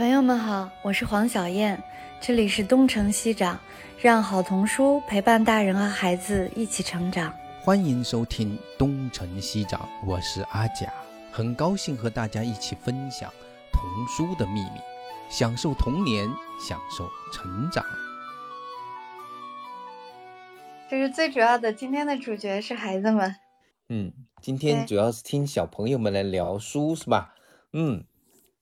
朋友们好，我是黄小燕，这里是东城西长，让好童书陪伴大人和孩子一起成长。欢迎收听东城西长，我是阿甲，很高兴和大家一起分享童书的秘密，享受童年，享受成长。就是最主要的，今天的主角是孩子们。嗯，今天主要是听小朋友们来聊书，是吧？嗯，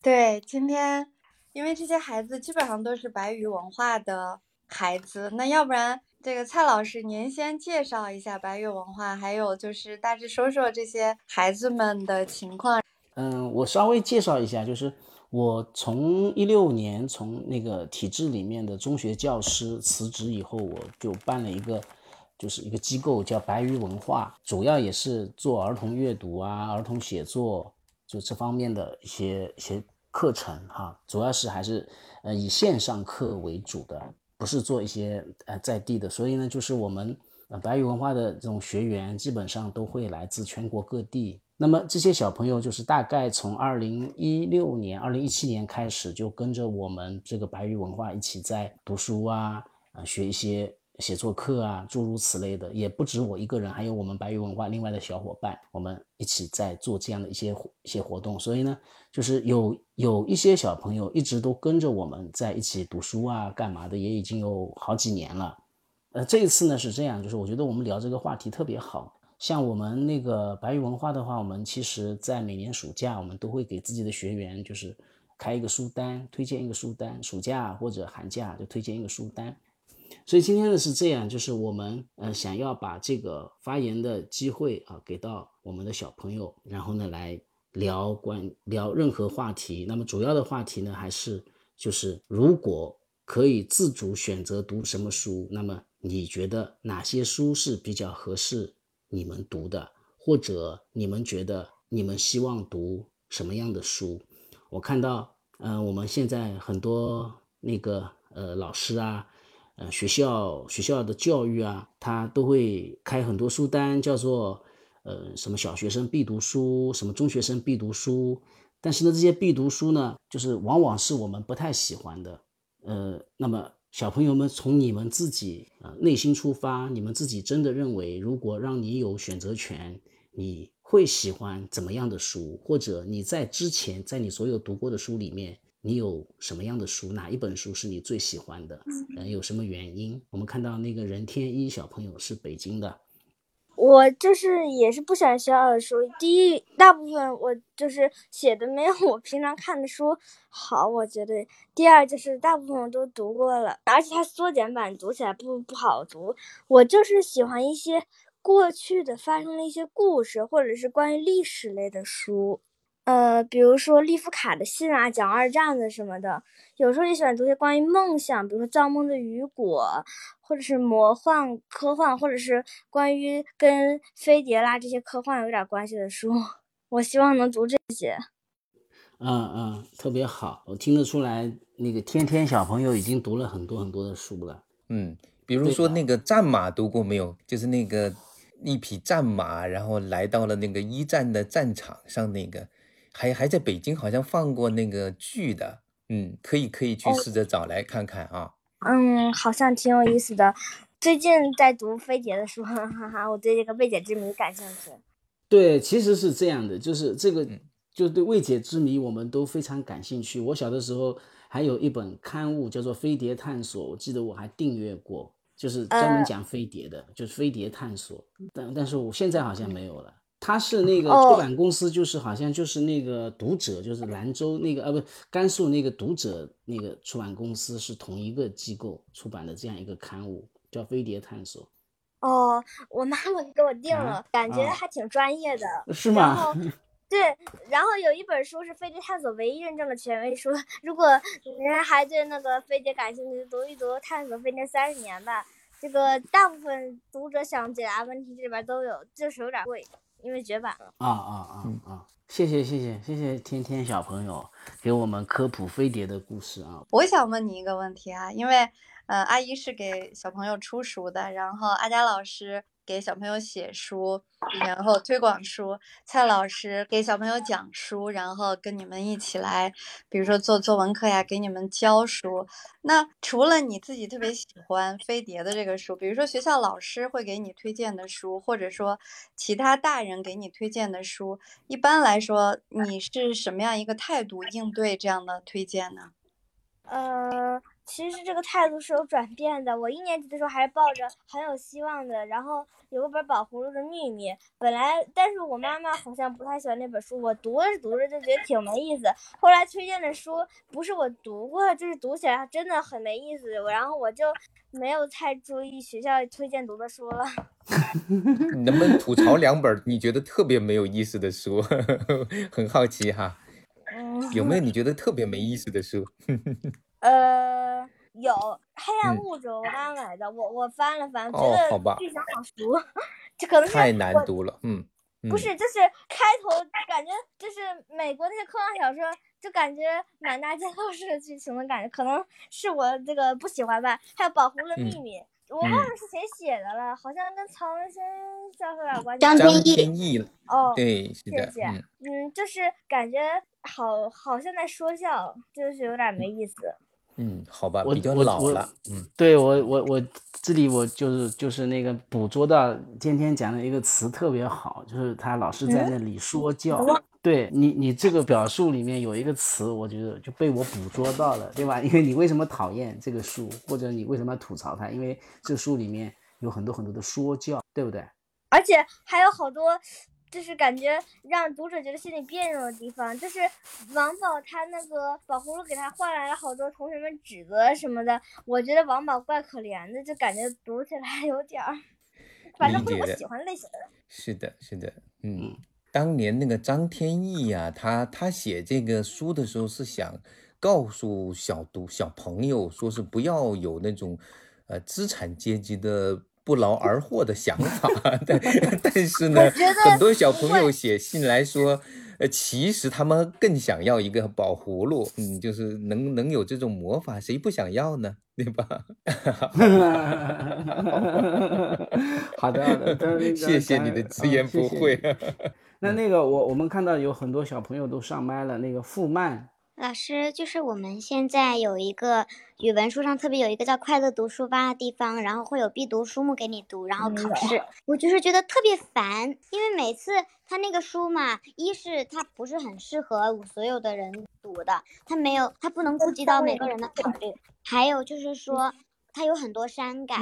对，今天。因为这些孩子基本上都是白鱼文化的孩子，那要不然这个蔡老师您先介绍一下白鱼文化，还有就是大致说说这些孩子们的情况。嗯，我稍微介绍一下，就是我从一六年从那个体制里面的中学教师辞职以后，我就办了一个，就是一个机构叫白鱼文化，主要也是做儿童阅读啊、儿童写作，就这方面的一些一些。课程哈，主要是还是呃以线上课为主的，不是做一些呃在地的。所以呢，就是我们呃白羽文化的这种学员，基本上都会来自全国各地。那么这些小朋友，就是大概从二零一六年、二零一七年开始，就跟着我们这个白羽文化一起在读书啊，啊学一些。写作课啊，诸如此类的，也不止我一个人，还有我们白羽文化另外的小伙伴，我们一起在做这样的一些一些活动。所以呢，就是有有一些小朋友一直都跟着我们在一起读书啊，干嘛的，也已经有好几年了。呃，这一次呢是这样，就是我觉得我们聊这个话题特别好。像我们那个白羽文化的话，我们其实在每年暑假，我们都会给自己的学员就是开一个书单，推荐一个书单，暑假或者寒假就推荐一个书单。所以今天呢是这样，就是我们呃想要把这个发言的机会啊给到我们的小朋友，然后呢来聊关聊任何话题。那么主要的话题呢还是就是如果可以自主选择读什么书，那么你觉得哪些书是比较合适你们读的，或者你们觉得你们希望读什么样的书？我看到嗯我们现在很多那个呃老师啊。呃，学校学校的教育啊，他都会开很多书单，叫做呃什么小学生必读书，什么中学生必读书。但是呢，这些必读书呢，就是往往是我们不太喜欢的。呃，那么小朋友们从你们自己啊内心出发，你们自己真的认为，如果让你有选择权，你会喜欢怎么样的书？或者你在之前在你所有读过的书里面？你有什么样的书？哪一本书是你最喜欢的？嗯，有什么原因？我们看到那个任天一小朋友是北京的，我就是也是不喜欢学校的书。第一，大部分我就是写的没有我平常看的书好，我觉得。第二，就是大部分我都读过了，而且它缩减版读起来不不好读。我就是喜欢一些过去的发生的一些故事，或者是关于历史类的书。呃，比如说利夫卡的信啊，讲二战的什么的，有时候也喜欢读些关于梦想，比如说《造梦的雨果》，或者是魔幻科幻，或者是关于跟飞碟啦这些科幻有点关系的书。我希望能读这些。嗯嗯，特别好，我听得出来，那个天天小朋友已经读了很多很多的书了。嗯，比如说那个战马读过没有？就是那个一匹战马，然后来到了那个一战的战场上那个。还还在北京好像放过那个剧的，嗯，可以可以去试着找来看看啊。嗯，好像挺有意思的。最近在读飞碟的书，哈哈，我对这个未解之谜感兴趣。对，其实是这样的，就是这个，就对未解之谜我们都非常感兴趣。我小的时候还有一本刊物叫做《飞碟探索》，我记得我还订阅过，就是专门讲飞碟的，就是《飞碟探索》。但但是我现在好像没有了。他是那个出版公司，就是好像就是那个读者，就是兰州那个呃不甘肃那个读者那个出版公司是同一个机构出版的这样一个刊物，叫《飞碟探索》。哦，我妈妈给我订了，感觉还挺专业的。是吗？对，然后有一本书是《飞碟探索》唯一认证的权威书，如果您还对那个飞碟感兴趣，读一读《探索飞碟三十年》吧。这个大部分读者想解答问题，这里边都有，就是有点贵。因为绝版了啊啊啊啊！谢谢谢谢谢谢天天小朋友给我们科普飞碟的故事啊！我想问你一个问题啊，因为呃阿姨是给小朋友出书的，然后阿佳老师给小朋友写书，然后推广书；蔡老师给小朋友讲书，然后跟你们一起来，比如说做作文课呀，给你们教书。那除了你自己特别喜欢飞碟的这个书，比如说学校老师会给你推荐的书，或者说其他大人给你推荐的书，一般来说你是什么样一个态度应对这样的推荐呢？呃。其实这个态度是有转变的。我一年级的时候还是抱着很有希望的，然后有一本《宝葫芦的秘密》，本来，但是我妈妈好像不太喜欢那本书，我读着读着就觉得挺没意思。后来推荐的书不是我读过，就是读起来真的很没意思，然后我就没有太注意学校推荐读的书了。你能不能吐槽两本你觉得特别没有意思的书？很好奇哈，有没有你觉得特别没意思的书？呃，有黑暗物质，我刚买的，我我翻了翻，觉得剧情好熟，这可能是太难读了，嗯，不是，就是开头感觉就是美国那些科幻小说，就感觉满大街都是剧情的感觉，可能是我这个不喜欢吧。还有《保护的秘密》，我忘了是谁写的了，好像跟曹文轩教授有点关系。张天翼，哦，对，是的，嗯，就是感觉好，好像在说笑，就是有点没意思。嗯，好吧，比较老了。嗯，对我我我这里我就是就是那个捕捉到今天讲的一个词特别好，就是他老是在那里说教。对你你这个表述里面有一个词，我觉得就被我捕捉到了，对吧？因为你为什么讨厌这个书，或者你为什么要吐槽它？因为这书里面有很多很多的说教，对不对？而且还有好多。就是感觉让读者觉得心里别扭的地方，就是王宝他那个宝葫芦给他换来了好多同学们指责什么的，我觉得王宝怪可怜的，就感觉读起来有点儿，反正不是我喜欢类型的。是的，是的，嗯，当年那个张天翼呀，他他写这个书的时候是想告诉小读小朋友，说是不要有那种呃资产阶级的。不劳而获的想法，但但是呢，很多小朋友写信来说，呃，其实他们更想要一个宝葫芦，嗯，就是能能有这种魔法，谁不想要呢？对吧？好的，好的，谢谢你的直言不讳。那那个，我我们看到有很多小朋友都上麦了，那个傅曼。老师，就是我们现在有一个语文书上特别有一个叫“快乐读书吧”的地方，然后会有必读书目给你读，然后考试。我就是觉得特别烦，因为每次他那个书嘛，一是他不是很适合所有的人读的，他没有，他不能顾及到每个人的考虑。还有就是说，他有很多删改，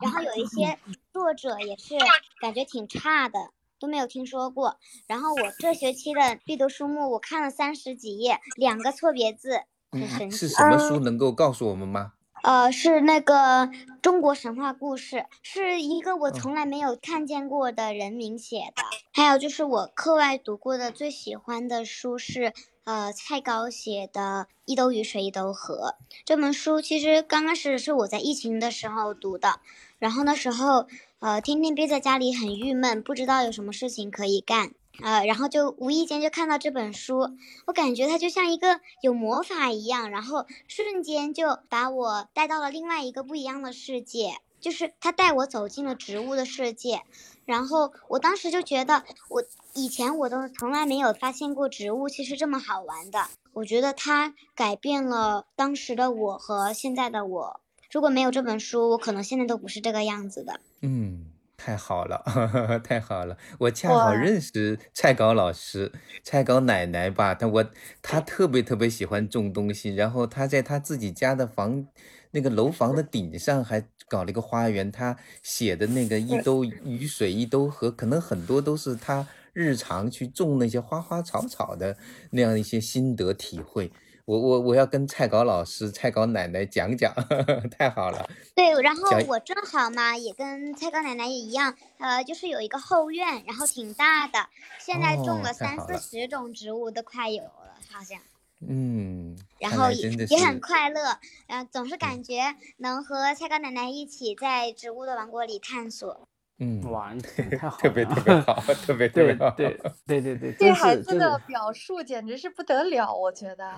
然后有一些作者也是感觉挺差的。都没有听说过。然后我这学期的必读书目，我看了三十几页，两个错别字，很神奇。是什么书？能够告诉我们吗？呃，是那个中国神话故事，是一个我从来没有看见过的人名写的。还有就是我课外读过的最喜欢的书是，呃，蔡高写的《一兜雨水一兜河》这本书。其实刚开始是我在疫情的时候读的，然后那时候。呃，天天憋在家里很郁闷，不知道有什么事情可以干，呃，然后就无意间就看到这本书，我感觉它就像一个有魔法一样，然后瞬间就把我带到了另外一个不一样的世界，就是它带我走进了植物的世界，然后我当时就觉得，我以前我都从来没有发现过植物其实这么好玩的，我觉得它改变了当时的我和现在的我。如果没有这本书，我可能现在都不是这个样子的。嗯，太好了，太好了！我恰好认识蔡高老师、蔡高奶奶吧。她我她特别特别喜欢种东西，然后她在她自己家的房那个楼房的顶上还搞了一个花园。她写的那个一兜雨水一兜河，可能很多都是她日常去种那些花花草草的那样一些心得体会。我我我要跟蔡高老师、蔡高奶奶讲讲，太好了。对，然后我正好嘛，也跟蔡高奶奶也一样，呃，就是有一个后院，然后挺大的，现在种了三四十种植物，都快有了，好像。嗯。然后也也很快乐，呃，总是感觉能和蔡高奶奶一起在植物的王国里探索。嗯，哇，太好了，特别特别好，特别特别好，对对对对，对孩子的表述简直是不得了，我觉得。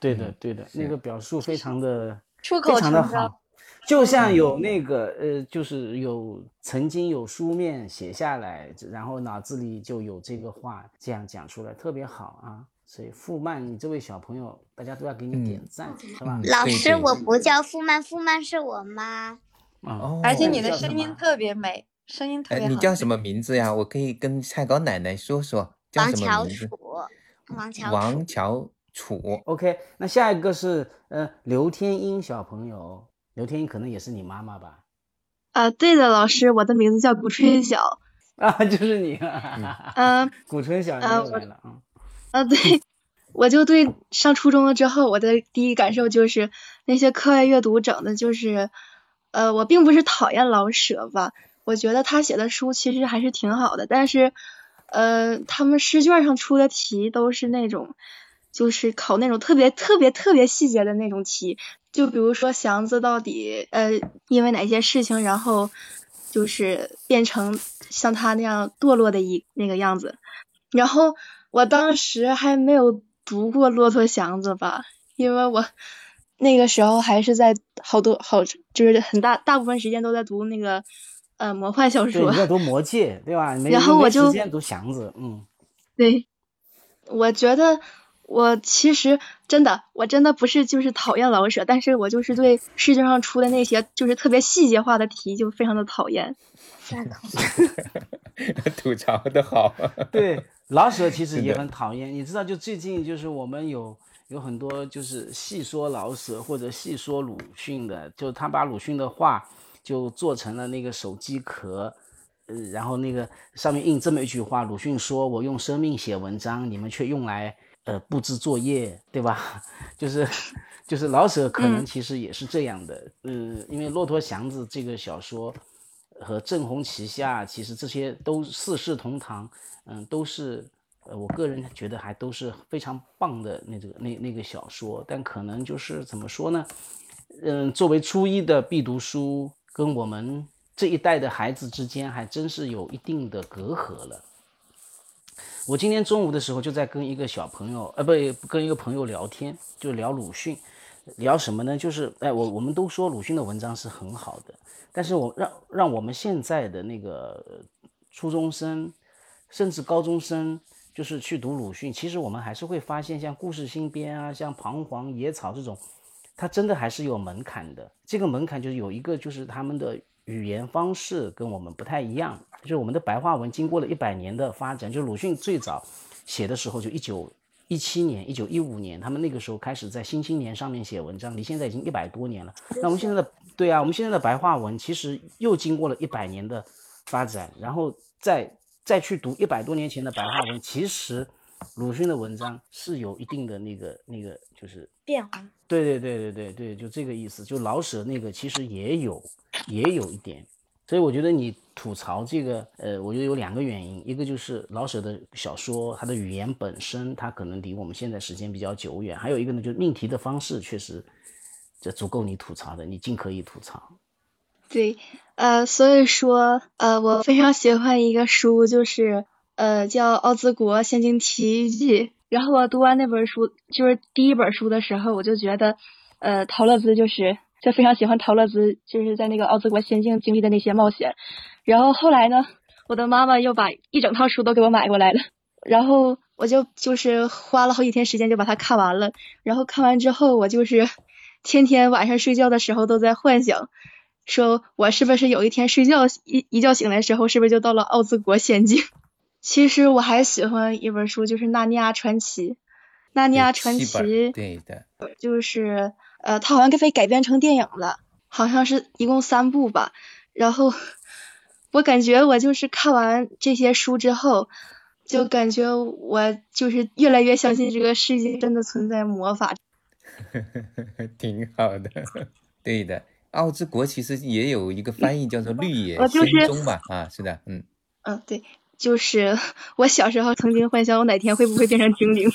对的对的，那个表述非常的 出口常的好，就像有那个呃，就是有曾经有书面写下来，然后脑子里就有这个话这样讲出来，特别好啊。所以傅曼，你这位小朋友，大家都要给你点赞，是吧？老师，我不叫傅曼，傅曼是我妈。哦，而且你的声音特别美，声音特别好。你叫什么名字呀？我可以跟菜糕奶奶说说。叫什么名字？王乔楚。王乔楚。OK，那下一个是呃刘天英小朋友，刘天英可能也是你妈妈吧？啊，对的，老师，我的名字叫古春晓。啊，就是你。嗯。古春晓又来了啊。啊，对，我就对上初中了之后，我的第一感受就是那些课外阅读整的就是，呃，我并不是讨厌老舍吧，我觉得他写的书其实还是挺好的，但是，呃，他们试卷上出的题都是那种，就是考那种特别特别特别细节的那种题，就比如说祥子到底呃因为哪些事情，然后就是变成像他那样堕落的一那个样子，然后。我当时还没有读过《骆驼祥子》吧，因为我那个时候还是在好多好，就是很大大部分时间都在读那个呃魔幻小说。你在读《魔戒》对吧？然后我就时间读祥子，嗯。对，我觉得我其实真的，我真的不是就是讨厌老舍，但是我就是对试卷上出的那些就是特别细节化的题就非常的讨厌。吐槽的好。对。老舍其实也很讨厌，你知道，就最近就是我们有有很多就是细说老舍或者细说鲁迅的，就他把鲁迅的画就做成了那个手机壳，呃，然后那个上面印这么一句话：鲁迅说我用生命写文章，你们却用来呃布置作业，对吧？就是就是老舍可能其实也是这样的，嗯，因为《骆驼祥子》这个小说和《正红旗下》，其实这些都四世同堂。嗯，都是，呃，我个人觉得还都是非常棒的那这个那那个小说，但可能就是怎么说呢？嗯，作为初一的必读书，跟我们这一代的孩子之间还真是有一定的隔阂了。我今天中午的时候就在跟一个小朋友，呃，不，跟一个朋友聊天，就聊鲁迅，聊什么呢？就是，哎，我我们都说鲁迅的文章是很好的，但是我让让我们现在的那个初中生。甚至高中生就是去读鲁迅，其实我们还是会发现，像《故事新编》啊，像《彷徨》《野草》这种，它真的还是有门槛的。这个门槛就是有一个，就是他们的语言方式跟我们不太一样。就是我们的白话文经过了一百年的发展，就鲁迅最早写的时候就一九一七年、一九一五年，他们那个时候开始在《新青年》上面写文章，离现在已经一百多年了。那我们现在的对啊，我们现在的白话文其实又经过了一百年的发展，然后再。再去读一百多年前的白话文，其实鲁迅的文章是有一定的那个那个就是变化。对对对对对对，就这个意思。就老舍那个其实也有也有一点，所以我觉得你吐槽这个，呃，我觉得有两个原因，一个就是老舍的小说，他的语言本身它可能离我们现在时间比较久远，还有一个呢，就是命题的方式确实这足够你吐槽的，你尽可以吐槽。对，呃，所以说，呃，我非常喜欢一个书，就是呃叫《奥兹国仙境奇遇记》。然后我读完那本书，就是第一本书的时候，我就觉得，呃，陶乐兹就是就非常喜欢陶乐兹，就是在那个奥兹国仙境经历的那些冒险。然后后来呢，我的妈妈又把一整套书都给我买过来了，然后我就就是花了好几天时间就把它看完了。然后看完之后，我就是天天晚上睡觉的时候都在幻想。说我是不是有一天睡觉一一觉醒来时候，是不是就到了奥兹国仙境？其实我还喜欢一本书，就是《纳尼亚传奇》。《纳尼亚传奇》对的，就是呃，它好像被改编成电影了，好像是一共三部吧。然后我感觉我就是看完这些书之后，就感觉我就是越来越相信这个世界真的存在魔法。挺好的，对的。奥之国其实也有一个翻译叫做绿野仙踪吧，啊，是的，嗯，嗯，对，就是 我小时候曾经幻想我哪天会不会变成精灵。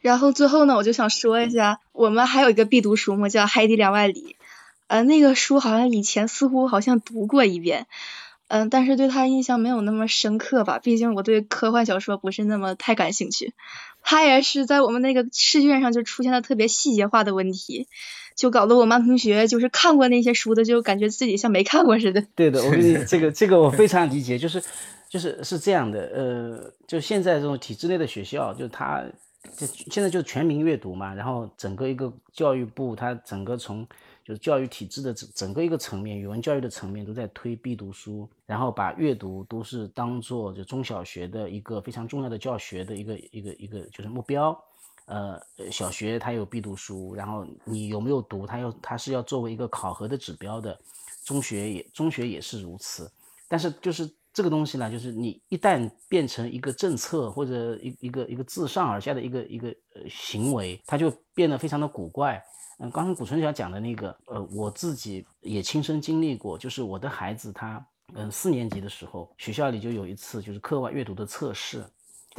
然后最后呢，我就想说一下，我们还有一个必读书目叫《海底两万里》，呃，那个书好像以前似乎好像读过一遍，嗯，但是对他印象没有那么深刻吧，毕竟我对科幻小说不是那么太感兴趣。他也是在我们那个试卷上就出现了特别细节化的问题，就搞得我们班同学就是看过那些书的，就感觉自己像没看过似的。对的，我跟你 这个这个我非常理解，就是就是是这样的，呃，就现在这种体制内的学校，就他就现在就全民阅读嘛，然后整个一个教育部，它整个从就是教育体制的整整个一个层面，语文教育的层面都在推必读书，然后把阅读都是当做就中小学的一个非常重要的教学的一个一个一个就是目标。呃，小学它有必读书，然后你有没有读，它要它是要作为一个考核的指标的。中学也中学也是如此，但是就是这个东西呢，就是你一旦变成一个政策或者一一个一个自上而下的一个一个呃行为，它就变得非常的古怪。嗯，刚刚古春晓讲的那个，呃，我自己也亲身经历过，就是我的孩子他，嗯，四年级的时候，学校里就有一次就是课外阅读的测试，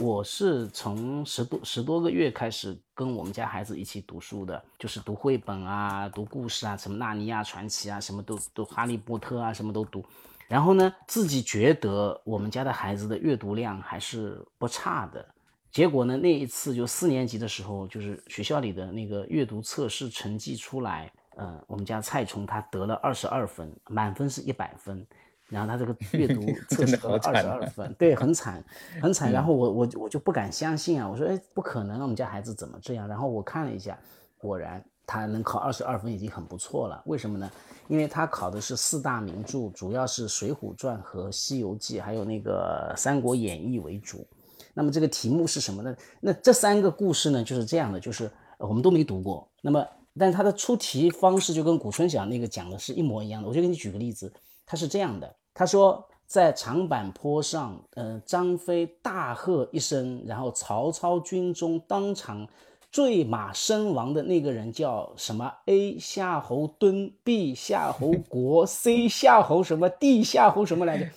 我是从十多十多个月开始跟我们家孩子一起读书的，就是读绘本啊，读故事啊，什么纳尼亚传奇啊，什么都都哈利波特啊，什么都读，然后呢，自己觉得我们家的孩子的阅读量还是不差的。结果呢？那一次就四年级的时候，就是学校里的那个阅读测试成绩出来，呃，我们家蔡崇他得了二十二分，满分是一百分，然后他这个阅读 测试得了二十二分，对，很惨，很惨。然后我我我就不敢相信啊，我说哎，不可能，我们家孩子怎么这样？然后我看了一下，果然他能考二十二分已经很不错了。为什么呢？因为他考的是四大名著，主要是《水浒传》和《西游记》，还有那个《三国演义》为主。那么这个题目是什么呢？那这三个故事呢，就是这样的，就是我们都没读过。那么，但是它的出题方式就跟古春晓那个讲的是一模一样的。我就给你举个例子，他是这样的：他说在长坂坡上，呃，张飞大喝一声，然后曹操军中当场。坠马身亡的那个人叫什么？A 夏侯惇，B 夏侯国，C 夏侯什么？D 夏侯什么来着？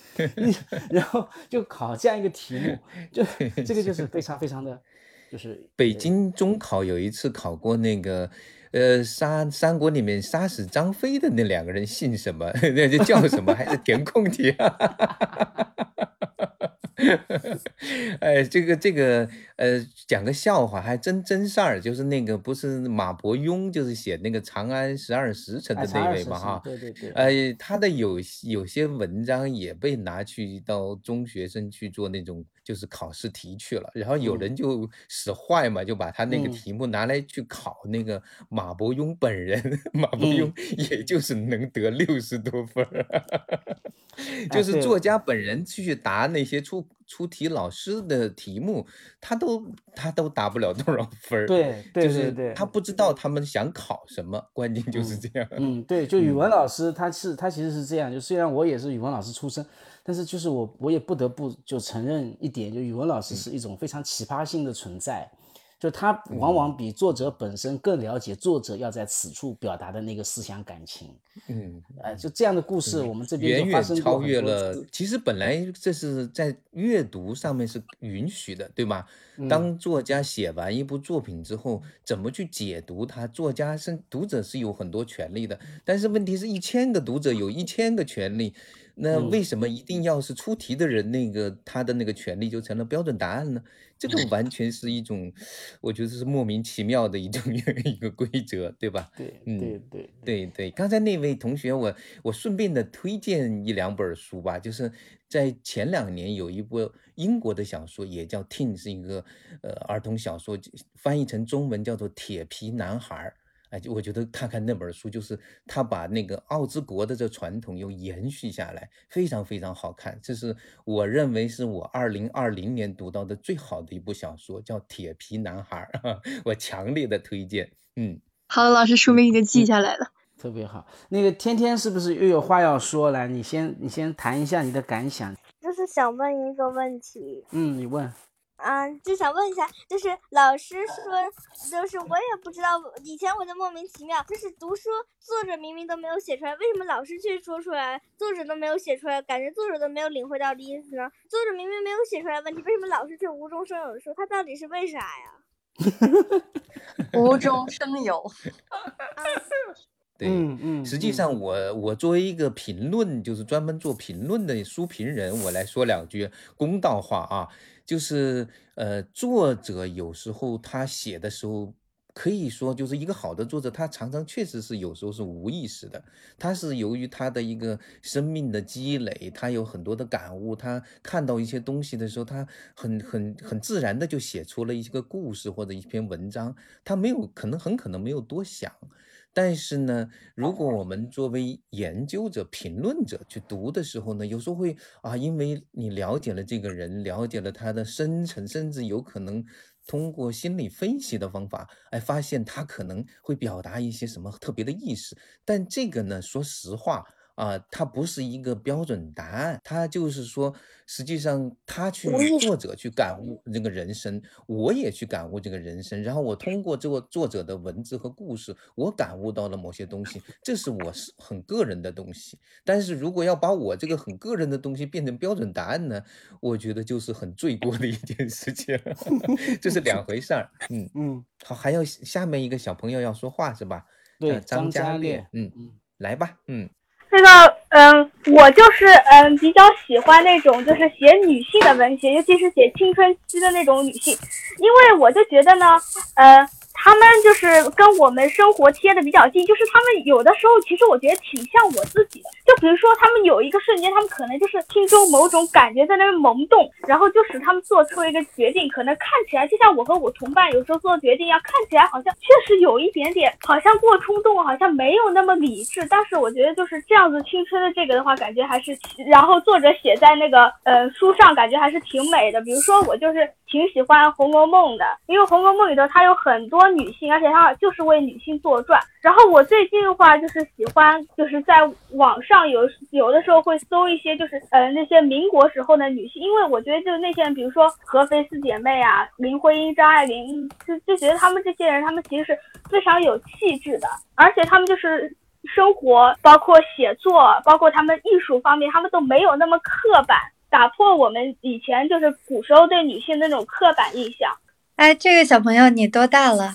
然后就考这样一个题目，就 这个就是非常非常的，就是北京中考有一次考过那个，呃，杀三国里面杀死张飞的那两个人姓什么？那叫什么？还是填空题？哎，这个这个，呃，讲个笑话，还真真事儿，就是那个不是马伯庸，就是写那个《长安十二时辰》的那位嘛，哈，对对对，呃，他的有有些文章也被拿去到中学生去做那种就是考试题去了，然后有人就使坏嘛，就把他那个题目拿来去考那个马伯庸本人，马伯庸也就是能得六十多分儿。就是作家本人去答那些出出题老师的题目，他都他都答不了多少分儿。对对对对，他不知道他们想考什么，关键就是这样。嗯，对，就语文老师他是他其实是这样，就虽然我也是语文老师出身，但是就是我我也不得不就承认一点，就语文老师是一种非常奇葩性的存在。就他往往比作者本身更了解作者要在此处表达的那个思想感情。嗯，呃，就这样的故事，我们这边远远超越了。其实本来这是在阅读上面是允许的，对吗？当作家写完一部作品之后，怎么去解读它？作家是读者是有很多权利的，但是问题是一千个读者有一千个权利。那为什么一定要是出题的人那个他的那个权利就成了标准答案呢？这个完全是一种，我觉得是莫名其妙的一种 一个规则，对吧？对，嗯，对对对对。刚才那位同学，我我顺便的推荐一两本书吧，就是在前两年有一部英国的小说，也叫《Tin》，是一个呃儿童小说，翻译成中文叫做《铁皮男孩》。哎，就我觉得看看那本书，就是他把那个奥之国的这传统又延续下来，非常非常好看。这是我认为是我二零二零年读到的最好的一部小说，叫《铁皮男孩》，我强烈的推荐。嗯，好的，老师，书名已经记下来了，特别好。那个天天是不是又有话要说？来，你先，你先谈一下你的感想。就是想问一个问题。嗯，你问。嗯，就想问一下，就是老师说，就是我也不知道，以前我就莫名其妙，就是读书作者明明都没有写出来，为什么老师却说出来，作者都没有写出来，感觉作者都没有领会到的意思呢？作者明明没有写出来问题，为什么老师却无中生有的说，他到底是为啥呀？无中生有。对，嗯嗯，实际上我我作为一个评论，就是专门做评论的书评人，我来说两句公道话啊，就是呃，作者有时候他写的时候。可以说，就是一个好的作者，他常常确实是有时候是无意识的，他是由于他的一个生命的积累，他有很多的感悟，他看到一些东西的时候，他很很很自然的就写出了一个故事或者一篇文章，他没有可能很可能没有多想。但是呢，如果我们作为研究者、评论者去读的时候呢，有时候会啊，因为你了解了这个人，了解了他的深层，甚至有可能。通过心理分析的方法，哎，发现他可能会表达一些什么特别的意思，但这个呢，说实话。啊，它不是一个标准答案，它就是说，实际上他去作者去感悟这个人生，我也去感悟这个人生，然后我通过这个作者的文字和故事，我感悟到了某些东西，这是我是很个人的东西。但是如果要把我这个很个人的东西变成标准答案呢，我觉得就是很罪过的一件事情，这是两回事儿。嗯 嗯，好，还有下面一个小朋友要说话是吧？对，张嘉烈，嗯嗯，来吧，嗯。那个，嗯，我就是嗯比较喜欢那种就是写女性的文学，尤其是写青春期的那种女性，因为我就觉得呢，嗯。他们就是跟我们生活贴的比较近，就是他们有的时候，其实我觉得挺像我自己的。就比如说，他们有一个瞬间，他们可能就是心中某种感觉在那边萌动，然后就使他们做出了一个决定，可能看起来就像我和我同伴有时候做决定一样，看起来好像确实有一点点，好像过冲动，好像没有那么理智。但是我觉得就是这样子青春的这个的话，感觉还是，然后作者写在那个呃书上，感觉还是挺美的。比如说我就是挺喜欢《红楼梦》的，因为《红楼梦》里头它有很多。女性，而且它就是为女性作传。然后我最近的话就是喜欢，就是在网上有有的时候会搜一些，就是呃那些民国时候的女性，因为我觉得就是那些人，比如说合肥四姐妹啊，林徽因、张爱玲，就就觉得他们这些人，他们其实是非常有气质的，而且他们就是生活，包括写作，包括他们艺术方面，他们都没有那么刻板，打破我们以前就是古时候对女性那种刻板印象。哎，这个小朋友你多大了？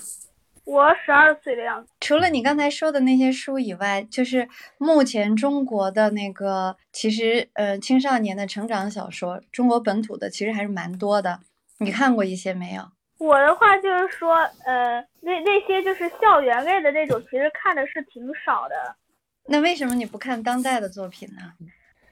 我十二岁的样子。除了你刚才说的那些书以外，就是目前中国的那个，其实呃青少年的成长小说，中国本土的其实还是蛮多的。你看过一些没有？我的话就是说，呃，那那些就是校园类的那种，其实看的是挺少的。那为什么你不看当代的作品呢？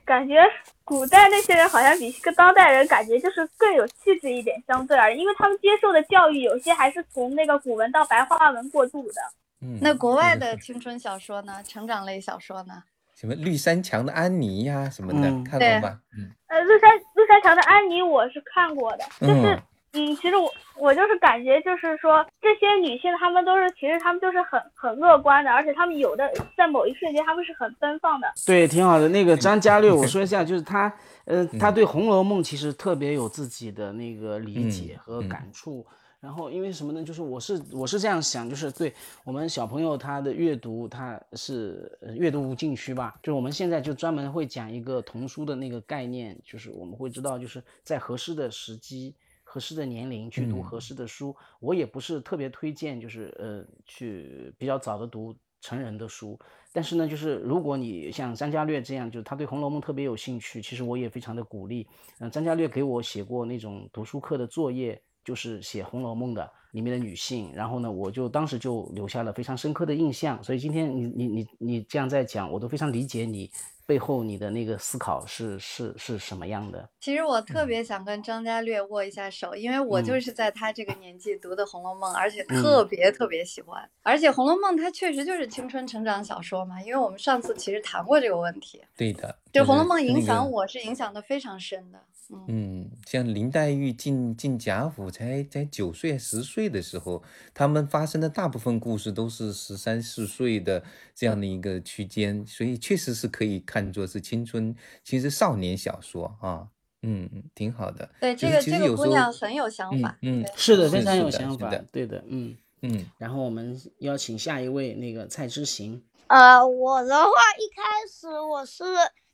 感觉古代那些人好像比跟当代人感觉就是更有气质一点，相对而言，因为他们接受的教育有些还是从那个古文到白话文过渡的。嗯，那国外的青春小说呢？成长类小说呢？什么绿山墙的安妮呀什么的，看过吗？嗯，呃，绿山绿山墙的安妮我是看过的，就是。嗯，其实我我就是感觉，就是说这些女性，她们都是，其实她们就是很很乐观的，而且她们有的在某一瞬间，她们是很奔放的。对，挺好的。那个张嘉 略，我说一下，就是他，呃，他对《红楼梦》其实特别有自己的那个理解和感触。然后因为什么呢？就是我是我是这样想，就是对我们小朋友他的阅读，他是阅读无禁区吧？就是我们现在就专门会讲一个童书的那个概念，就是我们会知道，就是在合适的时机。合适的年龄去读合适的书，我也不是特别推荐，就是呃去比较早的读成人的书。但是呢，就是如果你像张家略这样，就是他对《红楼梦》特别有兴趣，其实我也非常的鼓励。嗯，张家略给我写过那种读书课的作业，就是写《红楼梦》的里面的女性，然后呢，我就当时就留下了非常深刻的印象。所以今天你你你你这样在讲，我都非常理解你。背后你的那个思考是是是什么样的？其实我特别想跟张家略握一下手，因为我就是在他这个年纪读的《红楼梦》，而且特别特别喜欢。而且《红楼梦》它确实就是青春成长小说嘛，因为我们上次其实谈过这个问题。对的，就《红楼梦》影响我是影响的非常深的。嗯，像林黛玉进进贾府才才九岁十岁的时候，他们发生的大部分故事都是十三四岁的这样的一个区间，所以确实是可以看作是青春，其实少年小说啊，嗯，挺好的。对，这个这个姑娘很有想法，嗯，是的，非常有想法，对的，嗯嗯。然后我们邀请下一位那个蔡之行。呃，我的话一开始我是。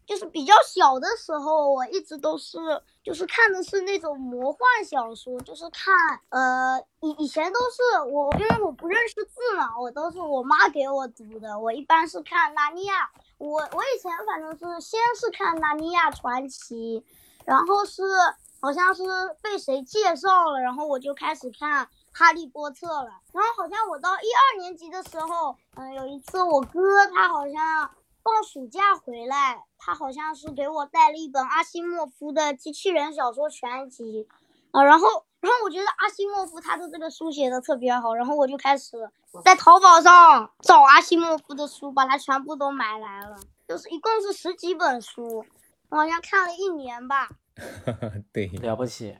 就是比较小的时候，我一直都是就是看的是那种魔幻小说，就是看呃以以前都是我因为我不认识字嘛，我都是我妈给我读的。我一般是看《纳尼亚》，我我以前反正是先是看《纳尼亚传奇》，然后是好像是被谁介绍了，然后我就开始看《哈利波特》了。然后好像我到一二年级的时候，嗯、有一次我哥他好像。放暑假回来，他好像是给我带了一本阿西莫夫的机器人小说全集，啊，然后，然后我觉得阿西莫夫他的这个书写的特别好，然后我就开始在淘宝上找阿西莫夫的书，把它全部都买来了，就是一共是十几本书，我好像看了一年吧。对，了不起，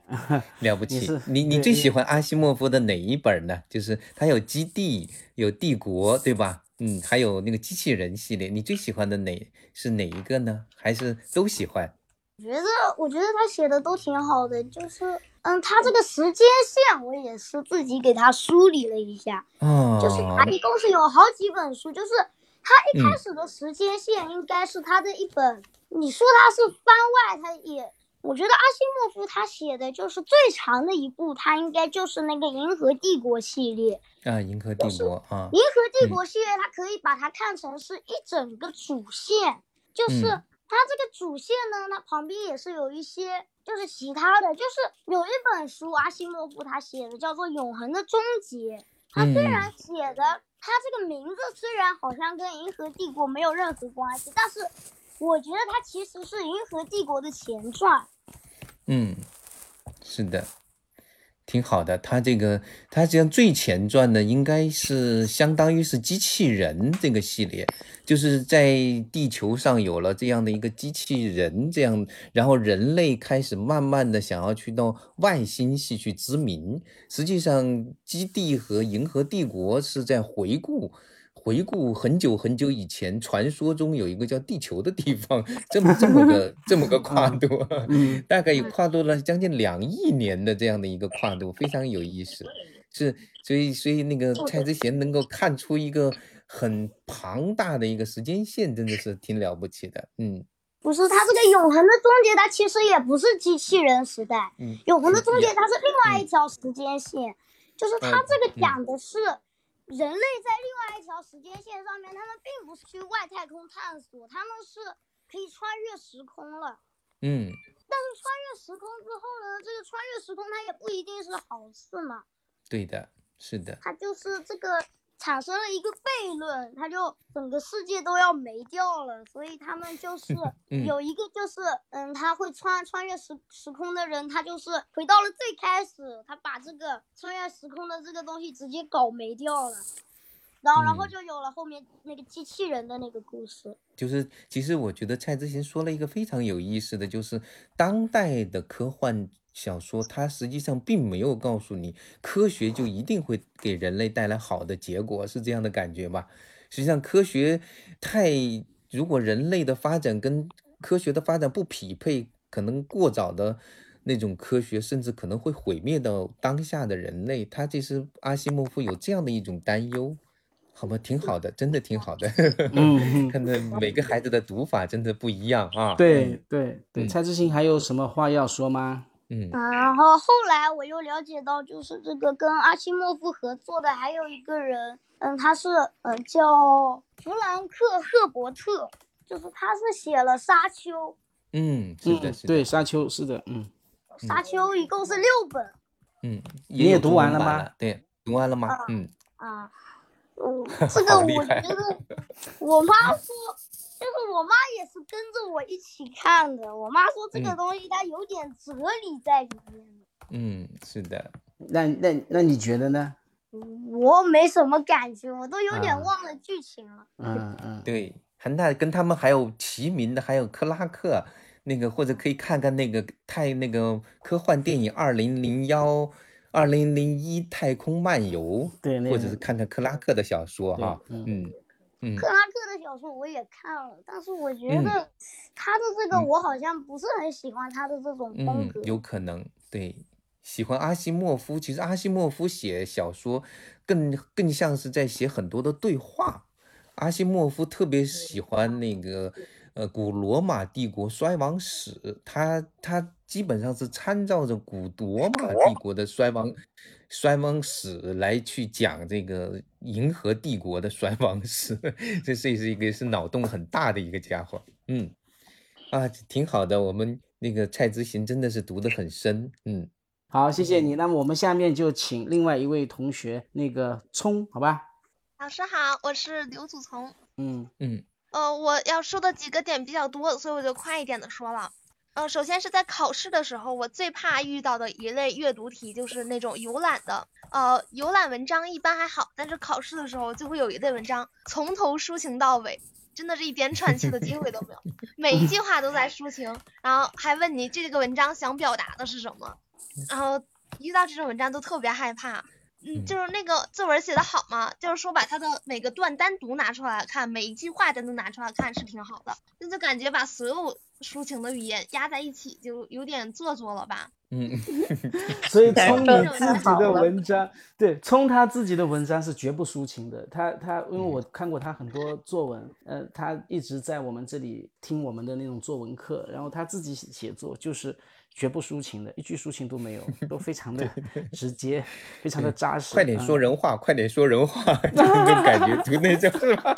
了不起你。你最喜欢阿西莫夫的哪一本呢？就是他有基地，有帝国，对吧？嗯，还有那个机器人系列，你最喜欢的哪是哪一个呢？还是都喜欢？我觉得，我觉得他写的都挺好的，就是，嗯，他这个时间线我也是自己给他梳理了一下，哦，就是他一共是有好几本书，就是他一开嗯始的时间线应该是他的一本，你说他是番外，他也，我觉得阿西莫夫他写的就是最长的一部，他应该就是那个《银河帝国》系列，啊，银河帝国啊，银河帝国系列，它可以把它看成是一整个主线，就是嗯它这个主线呢，它旁边也是有一些就是其他的，就是有一本书阿西莫夫他写的叫做《永恒的终结》，他虽然写的他这个名字虽然好像跟银河帝国没有任何关系，但是我觉得它其实是银河帝国的前传。嗯，是的，挺好的。他这个，他这样最前传的应该是相当于是机器人这个系列，就是在地球上有了这样的一个机器人，这样，然后人类开始慢慢的想要去到外星系去殖民。实际上，基地和银河帝国是在回顾。回顾很久很久以前，传说中有一个叫地球的地方，这么这么个这么个跨度，嗯。大概有跨度了将近两亿年的这样的一个跨度，非常有意思。是，所以所以那个蔡之贤能够看出一个很庞大的一个时间线，真的是挺了不起的。嗯。不是，它这个永恒的终结，它其实也不是机器人时代，嗯，永恒的终结也它是另外一条时间线，就是它呃这个嗯。讲的是人类在另外一条时间线上面，他们并不是去外太空探索，他们是可以穿越时空了。嗯但是穿越时空之后呢，这个穿越时空它也不一定是好事嘛，对的，是的，它就是这个产生了一个悖论，它就整个世界都要没掉了，所以他们就 是。嗯有一个就是嗯，他会穿穿越时时空的人，他就是回到了最开始，他把这个穿越时空的这个东西直接搞没掉了，然后然后嗯。就有了后面那个机器人的那个故事。就是其实我觉得蔡之贤说了一个非常有意思的，就是当代的科幻小说，它实际上并没有告诉你科学就一定会给人类带来好的结果，是这样的感觉吧？实际上，科学太如果人类的发展跟科学的发展不匹配，可能过早的那种科学，甚至可能会毁灭到当下的人类。他这是阿西莫夫有这样的一种担忧。好吧，挺好的，真的挺好的。嗯看到每个孩子的读法真的不一样啊。对对对，嗯蔡志新还有什么话要说吗？嗯，嗯，然后后来我又了解到，就是这个跟阿西莫夫合作的还有一个人，嗯，他是呃叫弗兰克·赫伯特，就是他是写了《沙丘》，嗯，是的，嗯，是的，对，沙丘是的，嗯，《沙丘》一共是六本嗯，你也读完了吗？对，读完了吗？啊嗯，啊。嗯，这个我觉得，我妈说，就是我妈也是跟着我一起看的。我妈说这个嗯东西它有点哲理在里面。嗯，是的，那那那你觉得呢？我没什么感觉，我都有点啊忘了剧情了。嗯 嗯，对，韩大跟他们还有齐名的，还有克拉克，那个或者可以看看那个太那个科幻电影《二零零幺二零零一太空漫游》，对那个或者是看看克拉克的小说对哈，嗯嗯嗯克拉克的小说我也看了，但是我觉嗯得他的这个嗯我好像不是很喜欢他的这种风嗯格。，有可能对。喜欢阿西莫夫，其实阿西莫夫写小说更更像是在写很多的对话。阿西莫夫特别喜欢那个呃古罗马帝国衰亡史，他他基本上是参照着古罗马帝国的衰亡衰亡史来去讲这个银河帝国的衰亡史，这这是一个是脑洞很大的一个家伙，嗯，啊，挺好的，我们那个蔡之行真的是读得很深，嗯，好，谢谢你。那么我们下面就请另外一位同学那个聪，好吧？老师好，我是刘祖聪。嗯嗯，呃，我要说的几个点比较多，所以我就快一点的说了。呃，首先是在考试的时候，我最怕遇到的一类阅读题就是那种游览的。呃，游览文章一般还好，但是考试的时候就会有一类文章从头抒情到尾，真的是一点喘气的机会都没有，每一句话都在抒情，然后还问你这个文章想表达的是什么，然后遇到这种文章都特别害怕。嗯，就是那个作文写的好嘛，就是说把他的每个段单独拿出来看，每一句话单独拿出来看是挺好的，那就感觉把所有抒情的语言压在一起，就有点做作了吧。嗯，所以冲你自己的文章，对，冲他自己的文章是绝不抒情的。他他，因为我看过他很多作文，呃，他一直在我们这里听我们的那种作文课，然后他自己写作就是绝不抒情的，一句抒情都没有，都非常的直接，非常的扎实。快点说人话，快点说人话，就那种感觉，读那种是吧？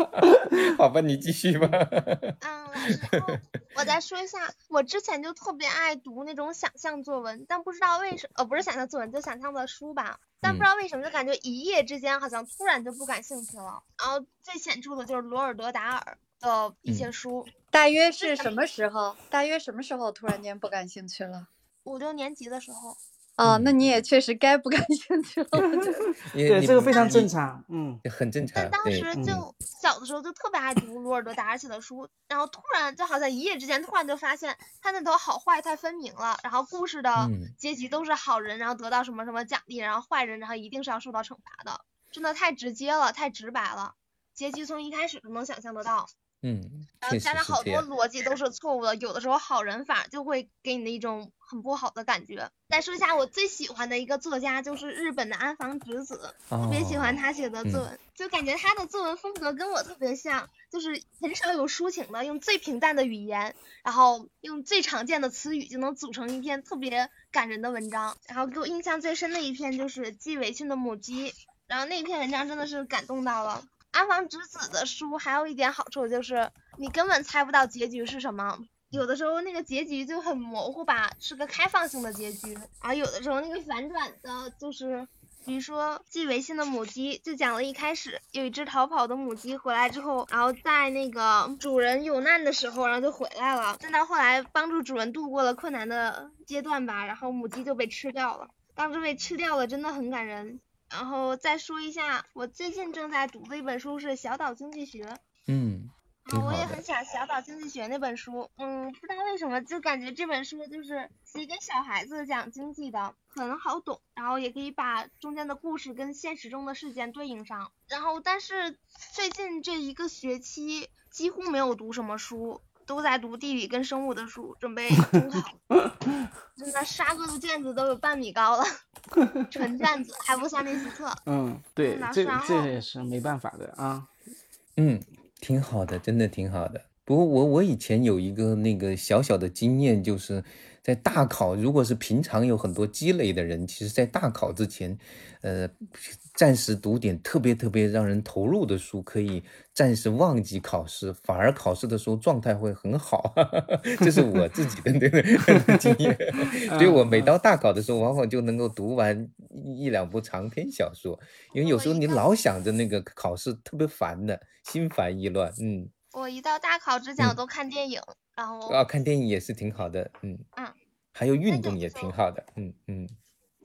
好吧，你继续吧。嗯，我再说一下，我之前就特别爱读那种想象作文，但不知道为什，呃，不是想象作文，就想象的书吧。但不知道为什么，就感觉一夜之间好像突然就不感兴趣了。然后最显著的就是罗尔德·达尔的一些书。大约是什么时候？大约什么时候突然间不感兴趣了？五六年级的时候。哦，那你也确实该不感兴趣了。对，这个非常正常，嗯，很正常。但当时就小的时候就特别爱读罗尔德·达尔写的书，然后突然就好像一夜之间突然就发现他那头好坏太分明了，然后故事的结局都是好人，然后得到什么什么奖励，然后坏人然后一定是要受到惩罚的，真的太直接了，太直白了，结局从一开始就能想象得到。嗯，然后加上好多逻辑都是错误的，有的时候好人反而就会给你的一种很不好的感觉。再说一下我最喜欢的一个作家，就是日本的安房直子，特别喜欢他写的作文，就感觉他的作文风格跟我特别像，就是很少有抒情的，用最平淡的语言，然后用最常见的词语就能组成一篇特别感人的文章。然后给我印象最深的一篇就是纪伟训的母鸡，然后那篇文章真的是感动到了。安房直子的书还有一点好处就是，你根本猜不到结局是什么，有的时候那个结局就很模糊吧，是个开放性的结局，而有的时候那个反转的，就是比如说寄维信的母鸡，就讲了一开始有一只逃跑的母鸡回来之后，然后在那个主人有难的时候，然后就回来了，但到后来帮助主人度过了困难的阶段吧，然后母鸡就被吃掉了，当时被吃掉了，真的很感人。然后再说一下，我最近正在读的一本书是《小岛经济学》。嗯，我也很想《小岛经济学》那本书。嗯，不知道为什么，就感觉这本书就是写给小孩子讲经济的，很好懂，然后也可以把中间的故事跟现实中的事件对应上。然后，但是最近这一个学期几乎没有读什么书。都在读地理跟生物的书，准备中考。真的，杀过的卷子都有半米高了，纯 卷子还不算练习册。嗯，对，这这也是没办法的啊。嗯，挺好的，真的挺好的。不过我我以前有一个那个小小的经验，就是在大考，如果是平常有很多积累的人，其实在大考之前，呃，暂时读点特别特别让人投入的书，可以暂时忘记考试，反而考试的时候状态会很好。这是我自己的那个 经验，所以我每到大考的时候，往往就能够读完一两部长篇小说，因为有时候你老想着那个考试，特别烦的，心烦意乱。嗯。我一到大考之前，我都看电影，然后啊，看电影也是挺好的，嗯嗯，还有运动也挺好的，嗯嗯。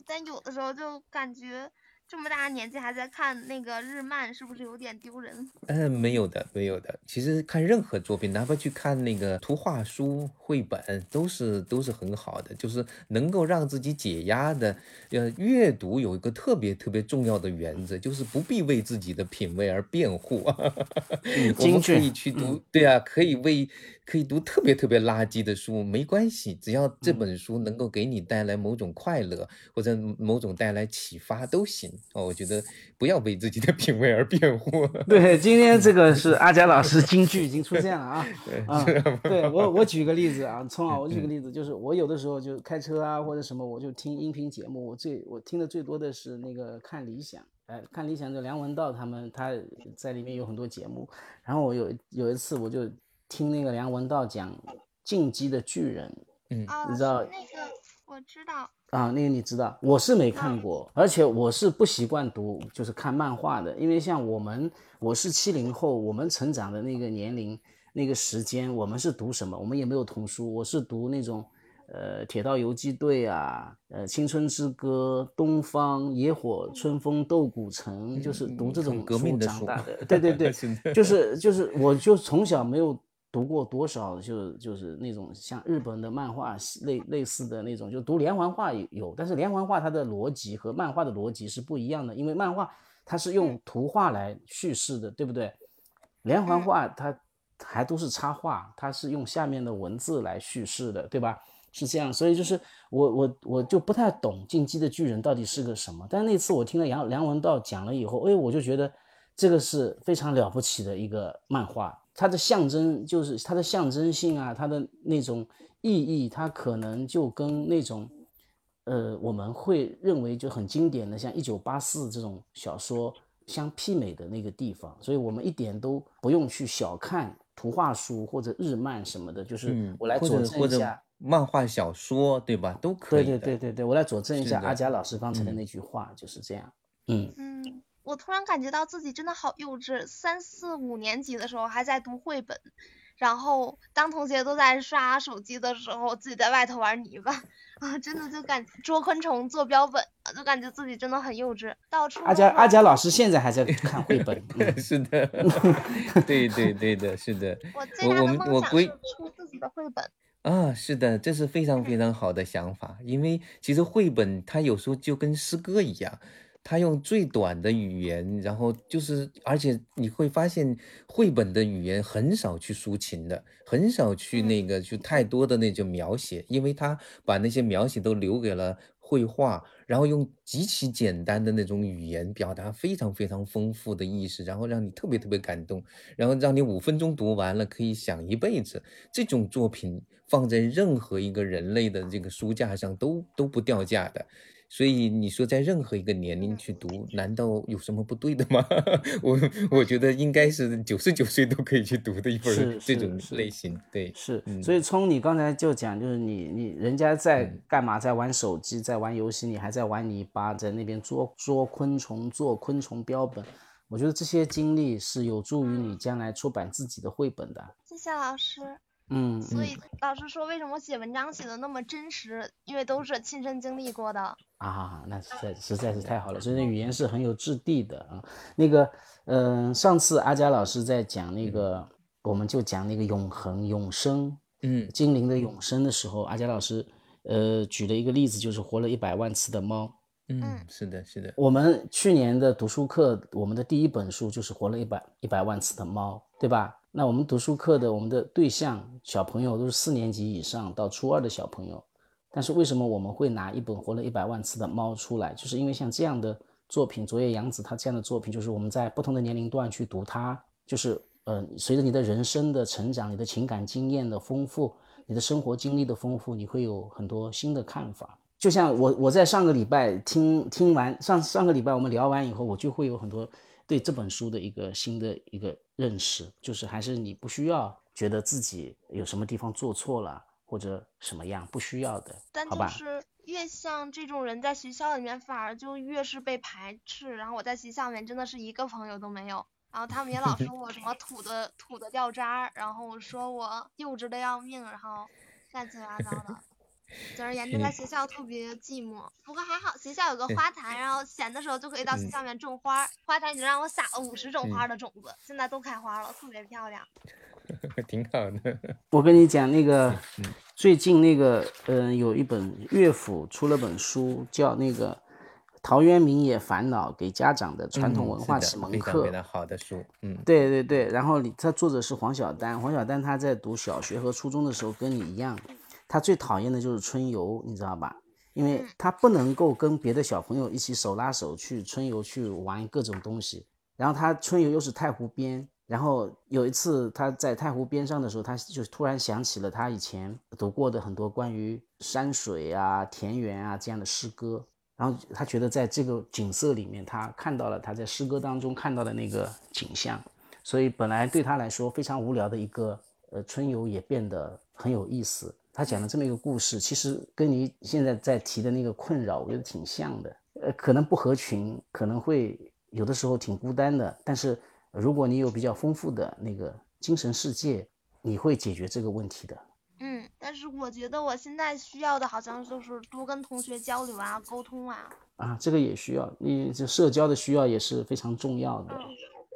但有的时候就感觉。这么大年纪还在看那个日漫，是不是有点丢人？嗯，没有的，没有的。其实看任何作品，哪怕去看那个图画书、绘本，都是都是很好的，就是能够让自己解压的。呃，阅读有一个特别特别重要的原则，就是不必为自己的品味而辩护。我们可以去读，对啊，可以为可以读特别特别垃圾的书，没关系，只要这本书能够给你带来某种快乐或者某种带来启发都行。哦，我觉得不要为自己的品味而辩护。对，今天这个是 阿佳老师金句已经出现了啊 啊！对我我举个例子啊，聪啊，我举个例子，就是我有的时候就开车啊或者什么，我就听音频节目，我最我听的最多的是那个看理想，哎，看理想的梁文道他们他在里面有很多节目，然后我有有一次我就听那个梁文道讲《进击的巨人》，嗯，你知道那个我知道。啊，那个你知道，我是没看过，而且我是不习惯读，就是看漫画的，因为像我们，我是七零后，我们成长的那个年龄、那个时间，我们是读什么？我们也没有童书，我是读那种，呃，铁道游击队啊，呃，青春之歌、东方野火、春风斗古城，就是读这种书长大的。对对对，就是就是，我就从小没有。读过多少就就是那种像日本的漫画类类似的那种，就读连环画有，但是连环画它的逻辑和漫画的逻辑是不一样的，因为漫画它是用图画来叙事的，对不对？连环画它还都是插画，它是用下面的文字来叙事的，对吧？是这样，所以就是我我我就不太懂《进击的巨人》到底是个什么，但那次我听了杨梁文道讲了以后，哎，我就觉得这个是非常了不起的一个漫画。它的象征就是它的象征性啊，它的那种意义，它可能就跟那种，呃，我们会认为就很经典的像《一九八四》这种小说相媲美的那个地方，所以我们一点都不用去小看图画书或者日漫什么的，就是我来佐证一下漫画小说，对吧？都可以。对对对对对，我来佐证一下阿佳老师刚才的那句话，就是这样。嗯嗯。我突然感觉到自己真的好幼稚，三四五年级的时候还在读绘本，然后当同学都在刷手机的时候，自己在外头玩泥巴啊，真的就感捉昆虫、做标本，就感觉自己真的很幼稚。到初阿佳阿佳老师现在还在看绘本，是的，对对对的，是的。我最大的梦想是出自己的绘本啊，是的，这是非常非常好的想法，因为其实绘本它有时候就跟诗歌一样。他用最短的语言，然后就是，而且你会发现，绘本的语言很少去抒情的，很少去那个就太多的那种描写，因为他把那些描写都留给了绘画，然后用极其简单的那种语言表达非常非常丰富的意思，然后让你特别特别感动，然后让你五分钟读完了可以想一辈子。这种作品放在任何一个人类的这个书架上都都不掉价的。所以你说在任何一个年龄去读，难道有什么不对的吗？我我觉得应该是九十九岁都可以去读的一 本这种类型。对，是。所以从你刚才就讲，就是你你人家在干嘛，在玩手机，在玩游戏，你还在玩泥巴，在那边捉捉昆虫，做昆虫标本。我觉得这些经历是有助于你将来出版自己的绘本的。谢谢老师。嗯，所以老师说为什么写文章写的那么真实？因为都是亲身经历过的啊，那实在实在是太好了。所以语言是很有质地的啊。那个，嗯，上次阿佳老师在讲那个，我们就讲那个永恒、永生，嗯，精灵的永生的时候，阿佳老师，呃，举了一个例子，就是活了一百万次的猫。嗯，是的，是的。我们去年的读书课，我们的第一本书就是活了一百一百万次的猫，对吧？那我们读书课的我们的对象小朋友都是四年级以上到初二的小朋友，但是为什么我们会拿一本活了一百万次的猫出来？就是因为像这样的作品，佐野洋子他这样的作品，就是我们在不同的年龄段去读它，就是呃，随着你的人生的成长，你的情感经验的丰富，你的生活经历的丰富，你会有很多新的看法。就像我我在上个礼拜听听完上上个礼拜我们聊完以后，我就会有很多。对这本书的一个新的一个认识，就是还是你不需要觉得自己有什么地方做错了或者什么样，不需要的，但就是越像这种人在学校里面，反而就越是被排斥。然后我在学校里面真的是一个朋友都没有，然后他们也老说我什么土的土的掉渣，然后说我幼稚的要命，然后乱七八糟的。总而言之，在学校特别寂寞。不过还好，学校有个花坛，然后闲的时候就可以到学校里面种花。花坛已经让我撒了五十种花的种子，现在都开花了，特别漂亮。挺好的。我跟你讲，那个最近那个，嗯，有一本乐府出了本书，叫那个《陶渊明也烦恼给家长的传统文化启蒙课》，非常好的书。嗯，对对对。然后他作者是黄晓丹，黄晓丹他在读小学和初中的时候跟你一样。他最讨厌的就是春游，你知道吧？因为他不能够跟别的小朋友一起手拉手去春游去玩各种东西。然后他春游又是太湖边，然后有一次他在太湖边上的时候，他就突然想起了他以前读过的很多关于山水啊、田园啊这样的诗歌。然后他觉得在这个景色里面，他看到了他在诗歌当中看到的那个景象，所以本来对他来说非常无聊的一个呃春游也变得很有意思。他讲了这么一个故事，其实跟你现在在提的那个困扰，我觉得挺像的。呃，可能不合群，可能会有的时候挺孤单的，但是如果你有比较丰富的那个精神世界，你会解决这个问题的。嗯，但是我觉得我现在需要的好像就是多跟同学交流啊，沟通啊。啊，这个也需要，你这社交的需要也是非常重要的。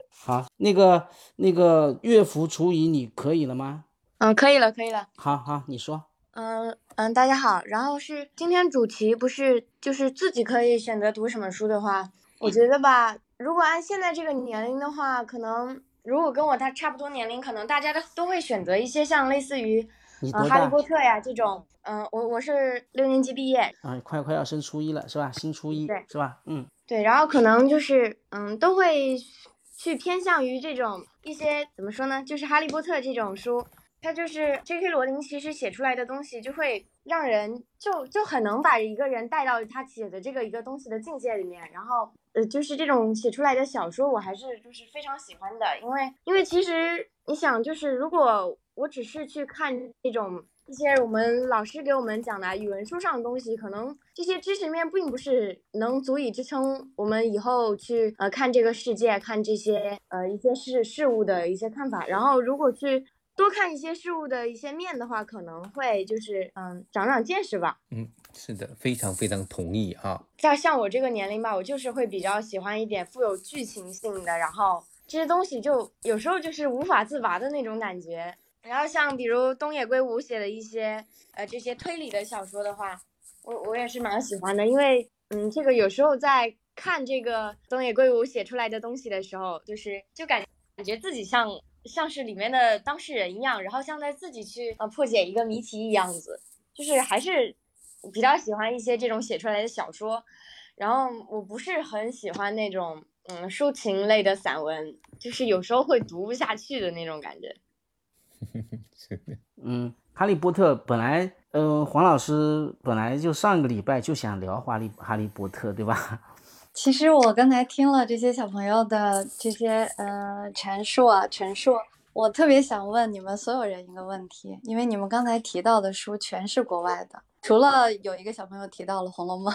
好，那个那个乐福除以你可以了吗？嗯，可以了，可以了。好好，你说。嗯嗯，大家好。然后是今天主题不是就是自己可以选择读什么书的话，我觉得吧，如果按现在这个年龄的话，可能如果跟我他差不多年龄，可能大家都都会选择一些像类似于。呃，哈利波特呀，这种，嗯，我我是六年级毕业，啊，快快要升初一了，是吧？新初一，对，是吧？嗯，对，然后可能就是，嗯，都会去偏向于这种一些怎么说呢？就是哈利波特这种书，它就是 J.K. 罗琳其实写出来的东西，就会让人就就很能把一个人带到他写的这个一个东西的境界里面，然后，呃，就是这种写出来的小说，我还是就是非常喜欢的，因为因为其实你想，就是如果。我只是去看这种一些我们老师给我们讲的语文书上的东西，可能这些知识面并不是能足以支撑我们以后去呃看这个世界、看这些呃一些事事物的一些看法。然后如果去多看一些事物的一些面的话，可能会就是嗯长长见识吧。嗯，是的，非常非常同意哈。像像我这个年龄吧，我就是会比较喜欢一点富有剧情性的，然后这些东西就有时候就是无法自拔的那种感觉。然后像比如东野圭吾写的一些呃这些推理的小说的话，我我也是蛮喜欢的，因为嗯这个有时候在看这个东野圭吾写出来的东西的时候，就是就感感觉自己像像是里面的当事人一样，然后像在自己去呃破解一个谜题一样子，就是还是比较喜欢一些这种写出来的小说，然后我不是很喜欢那种嗯抒情类的散文，就是有时候会读不下去的那种感觉。嗯，哈利波特本来，嗯，黄老师本来就上个礼拜就想聊哈利哈利波特，对吧？其实我刚才听了这些小朋友的这些呃陈述啊陈述，我特别想问你们所有人一个问题，因为你们刚才提到的书全是国外的，除了有一个小朋友提到了《红楼梦》。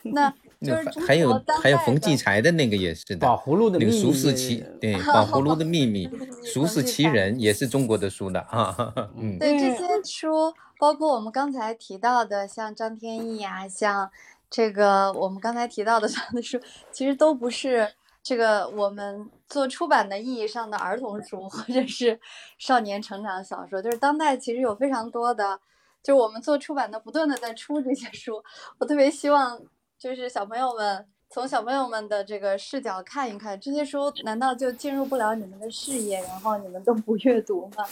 那就是还有还有冯骥才的那个也是的，宝葫芦的那个俗世奇 对宝葫芦的秘密，俗世奇人也是中国的书的啊，嗯，对这些书，包括我们刚才提到的像张天翼啊，像这个我们刚才提到的这样的书，其实都不是这个我们做出版的意义上的儿童书或者是少年成长小说，就是当代其实有非常多的，就是我们做出版的不断的在出这些书，我特别希望。就是小朋友们从小朋友们的这个视角看一看这些书，难道就进入不了你们的视野，然后你们都不阅读吗？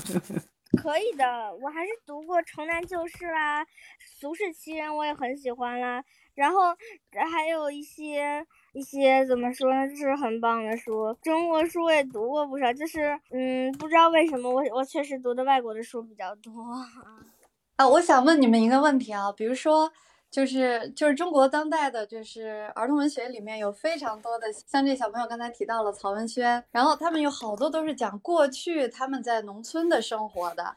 可以的，我还是读过《城南旧事》啦，《俗世奇人》我也很喜欢啦。然后还有一些一些怎么说呢，就是很棒的书。中国书我也读过不少，就是嗯，不知道为什么我我确实读的外国的书比较多。啊，我想问你们一个问题啊，比如说。就是就是中国当代的，就是儿童文学里面有非常多的，像这小朋友刚才提到了曹文轩，然后他们有好多都是讲过去他们在农村的生活的，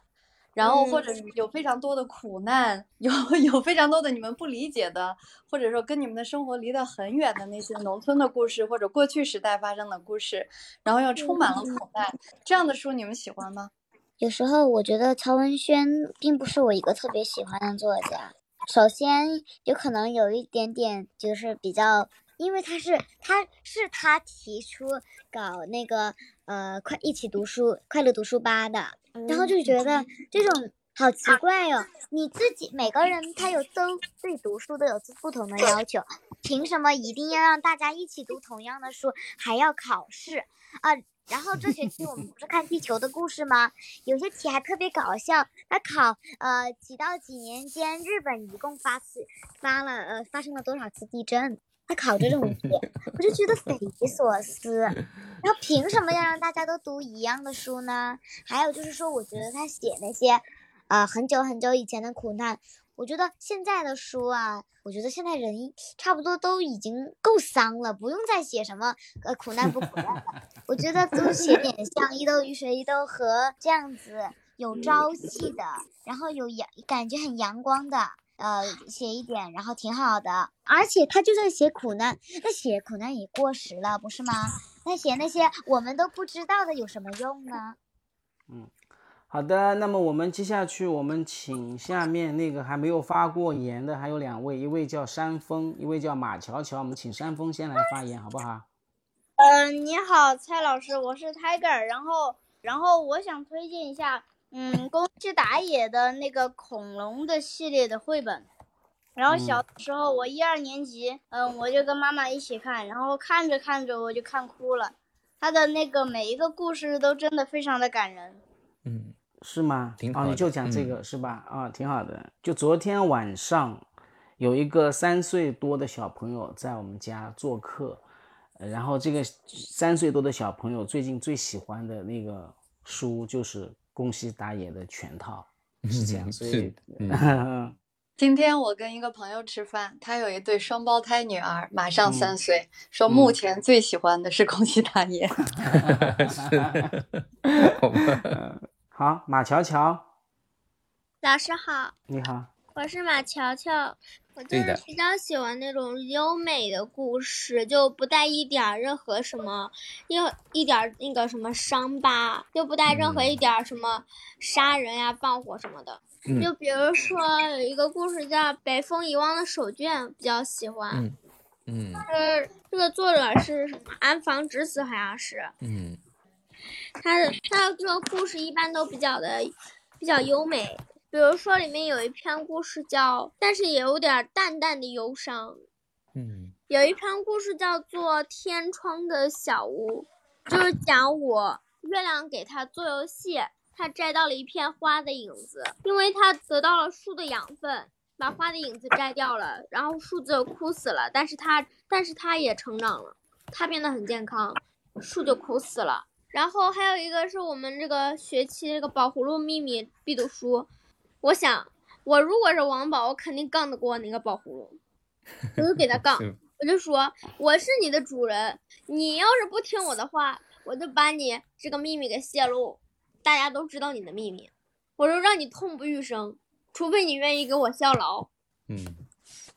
然后或者有非常多的苦难，有 有非常多的你们不理解的，或者说跟你们的生活离得很远的那些农村的故事，或者过去时代发生的故事，然后又充满了苦难，这样的书你们喜欢吗？有时候我觉得曹文轩并不是我一个特别喜欢的作家。首先，有可能有一点点就是比较，因为他是他是他提出搞那个呃快一起读书快乐读书吧的，然后就觉得 这种好奇怪哦，你自己每个人他有都对读书都有不同的要求，凭什么一定要让大家一起读同样的书，还要考试啊？然后这学期我们不是看地球的故事吗？有些题还特别搞笑，他考呃几到几年间日本一共发次发了呃发生了多少次地震？他考这种 题，我就觉得匪夷所思。然后凭什么要让大家都读一样的书呢？还有就是说，我觉得他写那些呃很久很久以前的苦难。我觉得现在的书啊，我觉得现在人差不多都已经够丧了，不用再写什么呃苦难不苦难了。我觉得多写点像一豆鱼水一豆河这样子有朝气的，然后有阳感觉很阳光的，呃，写一点，然后挺好的。而且他就算写苦难，那写苦难也过时了，不是吗？那写那些我们都不知道的有什么用呢？嗯。好的，那么我们接下去，我们请下面那个还没有发过言的，还有两位，一位叫山峰，一位叫马乔乔。我们请山峰先来发言，好不好？嗯，你好，蔡老师，我是 Tiger，然后，然后我想推荐一下，嗯，宫西达也的那个恐龙的系列的绘本。然后小的时候，我一二年级，嗯，我就跟妈妈一起看，然后看着看着我就看哭了。他的那个每一个故事都真的非常的感人。嗯。是吗？挺好、哦，你就讲这个是吧？啊，挺好的。就昨天晚上，有一个三岁多的小朋友在我们家做客，然后这个三岁多的小朋友最近最喜欢的那个书就是宫西达也的全套，是这样。所以，今天我跟一个朋友吃饭，他有一对双胞胎女儿，马上三岁，说目前最喜欢的是宫西达也。好，马乔乔，老师好，你好，我是马乔乔，我就是比较喜欢那种优美的故事，就不带一点任何什么一一点那个什么伤疤，就不带任何一点什么杀人呀、放火什么的。就比如说有一个故事叫《北风遗忘的手绢》，比较喜欢。嗯嗯，呃这个作者是什么？安房直子好像是。嗯。他的他的这个故事一般都比较的比较优美，比如说里面有一篇故事叫，但是也有点淡淡的忧伤。嗯，有一篇故事叫做《天窗的小屋》，就是讲我月亮给他做游戏，他摘到了一片花的影子，因为他得到了树的养分，把花的影子摘掉了，然后树就枯死了，但是他但是他也成长了，它变得很健康，树就枯死了。然后还有一个是我们这个学期这个宝葫芦秘密必读书，我想我如果是王宝，我肯定杠得过那个宝葫芦，我就给他 杠，我就说我是你的主人，你要是不听我的话，我就把你这个秘密给泄露，大家都知道你的秘密，我就让你痛不欲生，除非你愿意给我效劳。嗯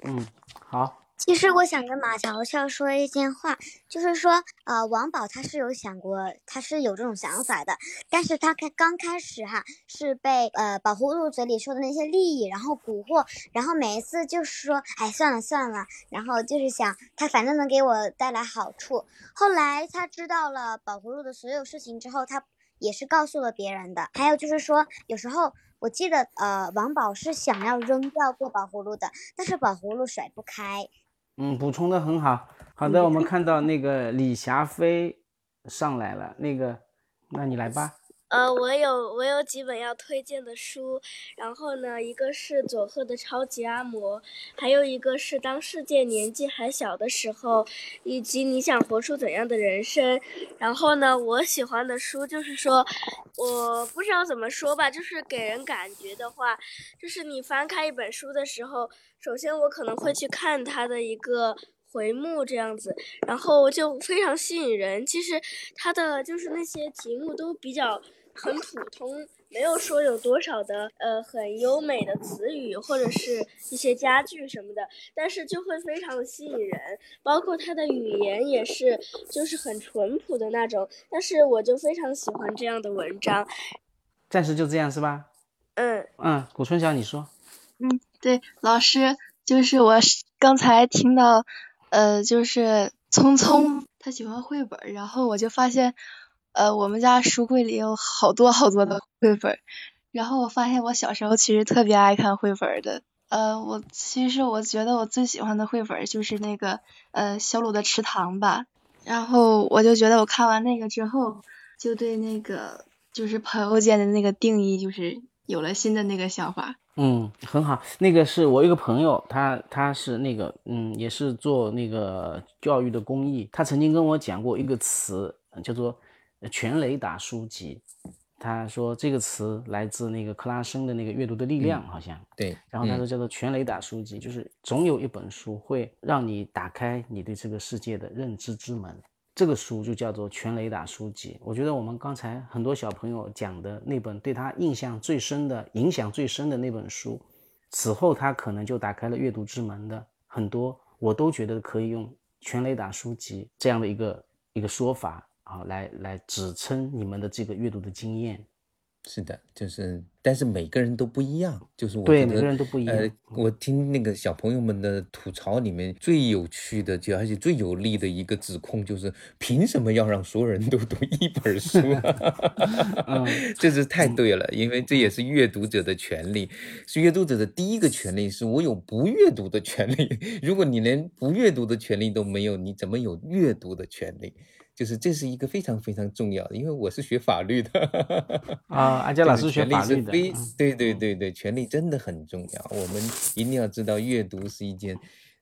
嗯，好。其实我想跟马乔乔说一件话，就是说，呃，王宝他是有想过，他是有这种想法的，但是他开刚开始哈是被呃宝葫芦嘴里说的那些利益然后蛊惑，然后每一次就是说，哎，算了算了，然后就是想他反正能给我带来好处。后来他知道了宝葫芦的所有事情之后，他也是告诉了别人的。还有就是说，有时候我记得呃王宝是想要扔掉过宝葫芦的，但是宝葫芦甩不开。嗯，补充的很好。好的，我们看到那个李霞飞上来了，那个，那你来吧。呃，我有我有几本要推荐的书，然后呢，一个是佐贺的超级阿嬷，还有一个是当世界年纪还小的时候，以及你想活出怎样的人生。然后呢，我喜欢的书就是说，我不知道怎么说吧，就是给人感觉的话，就是你翻开一本书的时候，首先我可能会去看它的一个。回目这样子，然后就非常吸引人。其实它的就是那些题目都比较很普通，没有说有多少的呃很优美的词语或者是一些家具什么的，但是就会非常的吸引人。包括它的语言也是就是很淳朴的那种，但是我就非常喜欢这样的文章。暂时就这样是吧？嗯嗯，古春晓你说。嗯，对，老师就是我刚才听到。呃，就是聪聪他喜欢绘本，然后我就发现，呃，我们家书柜里有好多好多的绘本，然后我发现我小时候其实特别爱看绘本的，呃，我其实我觉得我最喜欢的绘本就是那个呃小鲁的池塘吧，然后我就觉得我看完那个之后，就对那个就是朋友间的那个定义，就是有了新的那个想法。嗯，很好。那个是我一个朋友，他他是那个嗯，也是做那个教育的公益。他曾经跟我讲过一个词，叫做“全雷达书籍”。他说这个词来自那个克拉申的那个阅读的力量，好像对。然后他说叫做“全雷达书籍”，就是总有一本书会让你打开你对这个世界的认知之门。这个书就叫做《全雷达书籍》。我觉得我们刚才很多小朋友讲的那本对他印象最深的、影响最深的那本书，此后他可能就打开了阅读之门的很多，我都觉得可以用《全雷达书籍》这样的一个一个说法啊，来来支撑你们的这个阅读的经验。是的，就是，但是每个人都不一样，就是我对每个人都不一样。呃，我听那个小朋友们的吐槽里面最有趣的，就而且最有力的一个指控就是，凭什么要让所有人都读一本书？这是太对了，因为这也是阅读者的权利，是阅读者的第一个权利，是我有不阅读的权利。如果你连不阅读的权利都没有，你怎么有阅读的权利？就是这是一个非常非常重要的，因为我是学法律的啊，阿佳老师学法律的，对对对对，权利真的很重要。我们一定要知道，阅读是一件，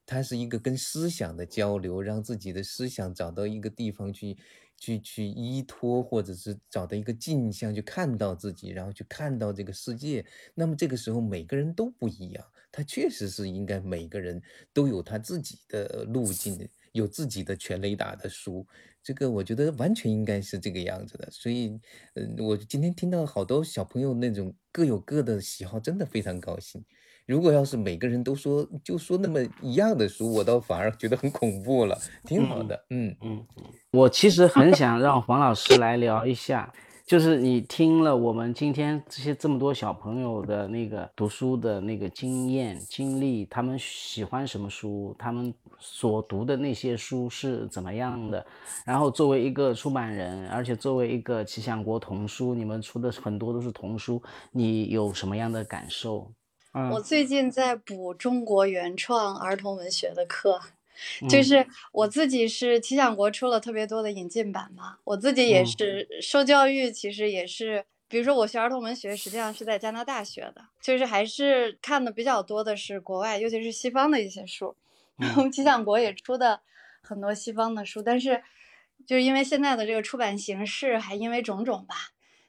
它是一个跟思想的交流，让自己的思想找到一个地方去去去依托，或者是找到一个镜像去看到自己，然后去看到这个世界。那么这个时候每个人都不一样，他确实是应该每个人都有他自己的路径，有自己的全雷达的书。这个我觉得完全应该是这个样子的，所以，嗯，我今天听到好多小朋友那种各有各的喜好，真的非常高兴。如果要是每个人都说就说那么一样的书，我倒反而觉得很恐怖了。挺好的，嗯嗯。我其实很想让黄老师来聊一下。就是你听了我们今天这些这么多小朋友的那个读书的那个经验经历，他们喜欢什么书，他们所读的那些书是怎么样的？然后作为一个出版人，而且作为一个吉祥国童书，你们出的很多都是童书，你有什么样的感受？我最近在补中国原创儿童文学的课。就是我自己是奇想国出了特别多的引进版嘛，我自己也是受教育，其实也是，比如说我学儿童文学，实际上是在加拿大学的，就是还是看的比较多的是国外，尤其是西方的一些书。然后奇想国也出的很多西方的书，但是就是因为现在的这个出版形式，还因为种种吧。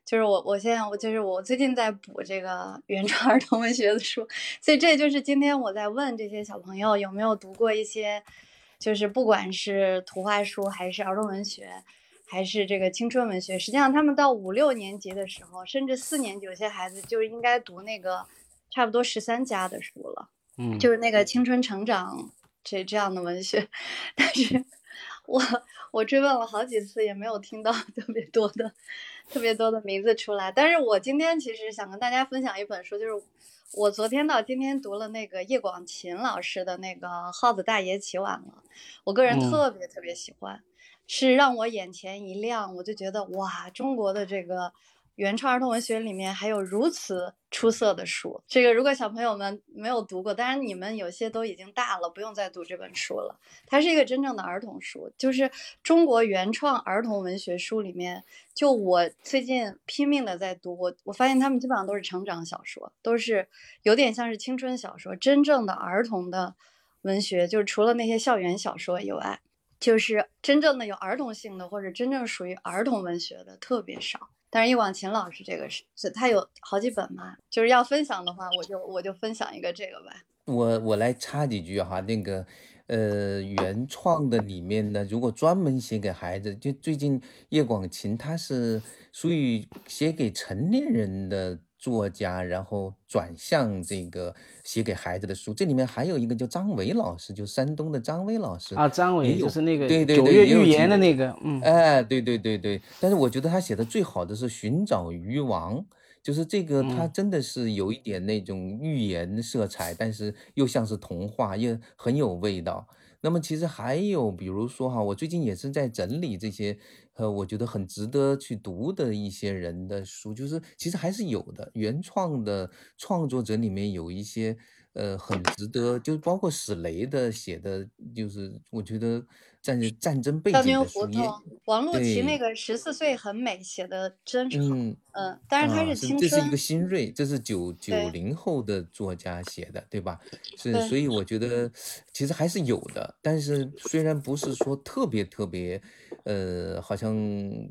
就是我，我现在我就是我最近在补这个原创儿童文学的书，所以这就是今天我在问这些小朋友有没有读过一些，就是不管是图画书还是儿童文学，还是这个青春文学，实际上他们到五六年级的时候，甚至四年级有些孩子就应该读那个差不多十三家的书了，嗯，就是那个青春成长这这样的文学，但是我我追问了好几次也没有听到 特别多的。特别多的名字出来，但是我今天其实想跟大家分享一本书，就是我昨天到今天读了那个叶广芩老师的那个《耗子大爷起晚了》，我个人特别特别喜欢，是让我眼前一亮，我就觉得哇，中国的这个。原创儿童文学里面还有如此出色的书，这个如果小朋友们没有读过，当然你们有些都已经大了，不用再读这本书了。它是一个真正的儿童书，就是中国原创儿童文学书里面，就我最近拼命的在读，我我发现他们基本上都是成长小说，都是有点像是青春小说。真正的儿童的文学，就是除了那些校园小说以外，就是真正的有儿童性的或者真正属于儿童文学的特别少。但是叶广芩老师这个是是，他有好几本嘛，就是要分享的话，我就我就分享一个这个吧。我我来插几句哈，那个呃原创的里面呢，如果专门写给孩子，就最近叶广芩他是属于写给成年人的。作家，然后转向这个写给孩子的书，这里面还有一个叫张伟老师，就山东的张伟老师啊，张伟就是那个对对对月预言的那个，嗯，哎，对对对对，但是我觉得他写的最好的是《寻找鱼王》，就是这个他真的是有一点那种寓言色彩，但是又像是童话，又很有味道。那么其实还有，比如说哈，我最近也是在整理这些。呃，我觉得很值得去读的一些人的书，就是其实还是有的。原创的创作者里面有一些，呃，很值得，就包括史雷的写的，就是我觉得，战战争背景的书，也王璐琪那个十四岁很美，写的真好。嗯嗯，但是他是青春，这是一个新锐，这是九九零后的作家写的，对吧？是，所以我觉得其实还是有的，但是虽然不是说特别特别，呃，好像，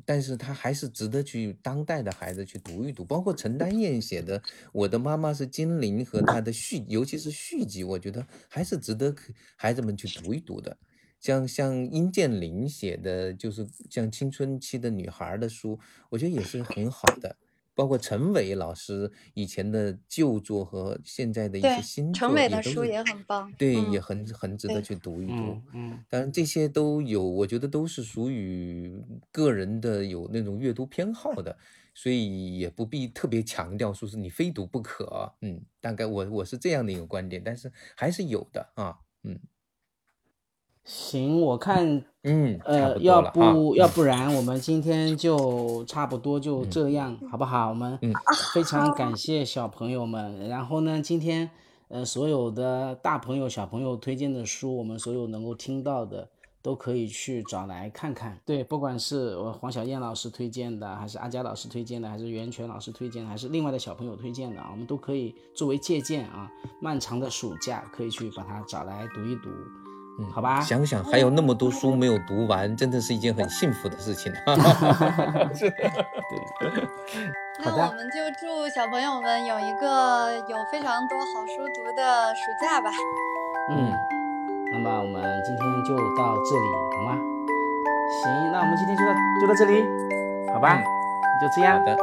但是他还是值得去当代的孩子去读一读，包括陈丹燕写的《我的妈妈是精灵》和他的续，尤其是续集，我觉得还是值得孩子们去读一读的。像像殷建林写的，就是像青春期的女孩的书，我觉得也是很好的。包括陈伟老师以前的旧作和现在的一些新作，陈伟的书也很棒，对，也很很值得去读一读。嗯，当然这些都有，我觉得都是属于个人的有那种阅读偏好的，所以也不必特别强调说是你非读不可。嗯，大概我我是这样的一个观点，但是还是有的啊。嗯。行，我看，嗯，呃，要不要不然我们今天就差不多就这样，好不好？我们非常感谢小朋友们。然后呢，今天，呃，所有的大朋友、小朋友推荐的书，我们所有能够听到的，都可以去找来看看。对，不管是我黄小燕老师推荐的，还是阿佳老师推荐的，还是袁泉老师推荐的，还是另外的小朋友推荐的啊，我们都可以作为借鉴啊。漫长的暑假，可以去把它找来读一读。嗯，好吧，想想还有那么多书没有读完，真的是一件很幸福的事情。对，那我们就祝小朋友们有一个有非常多好书读的暑假吧。嗯，那么我们今天就到这里，好吗？行，那我们今天就到就到这里，好吧？就这样。好的。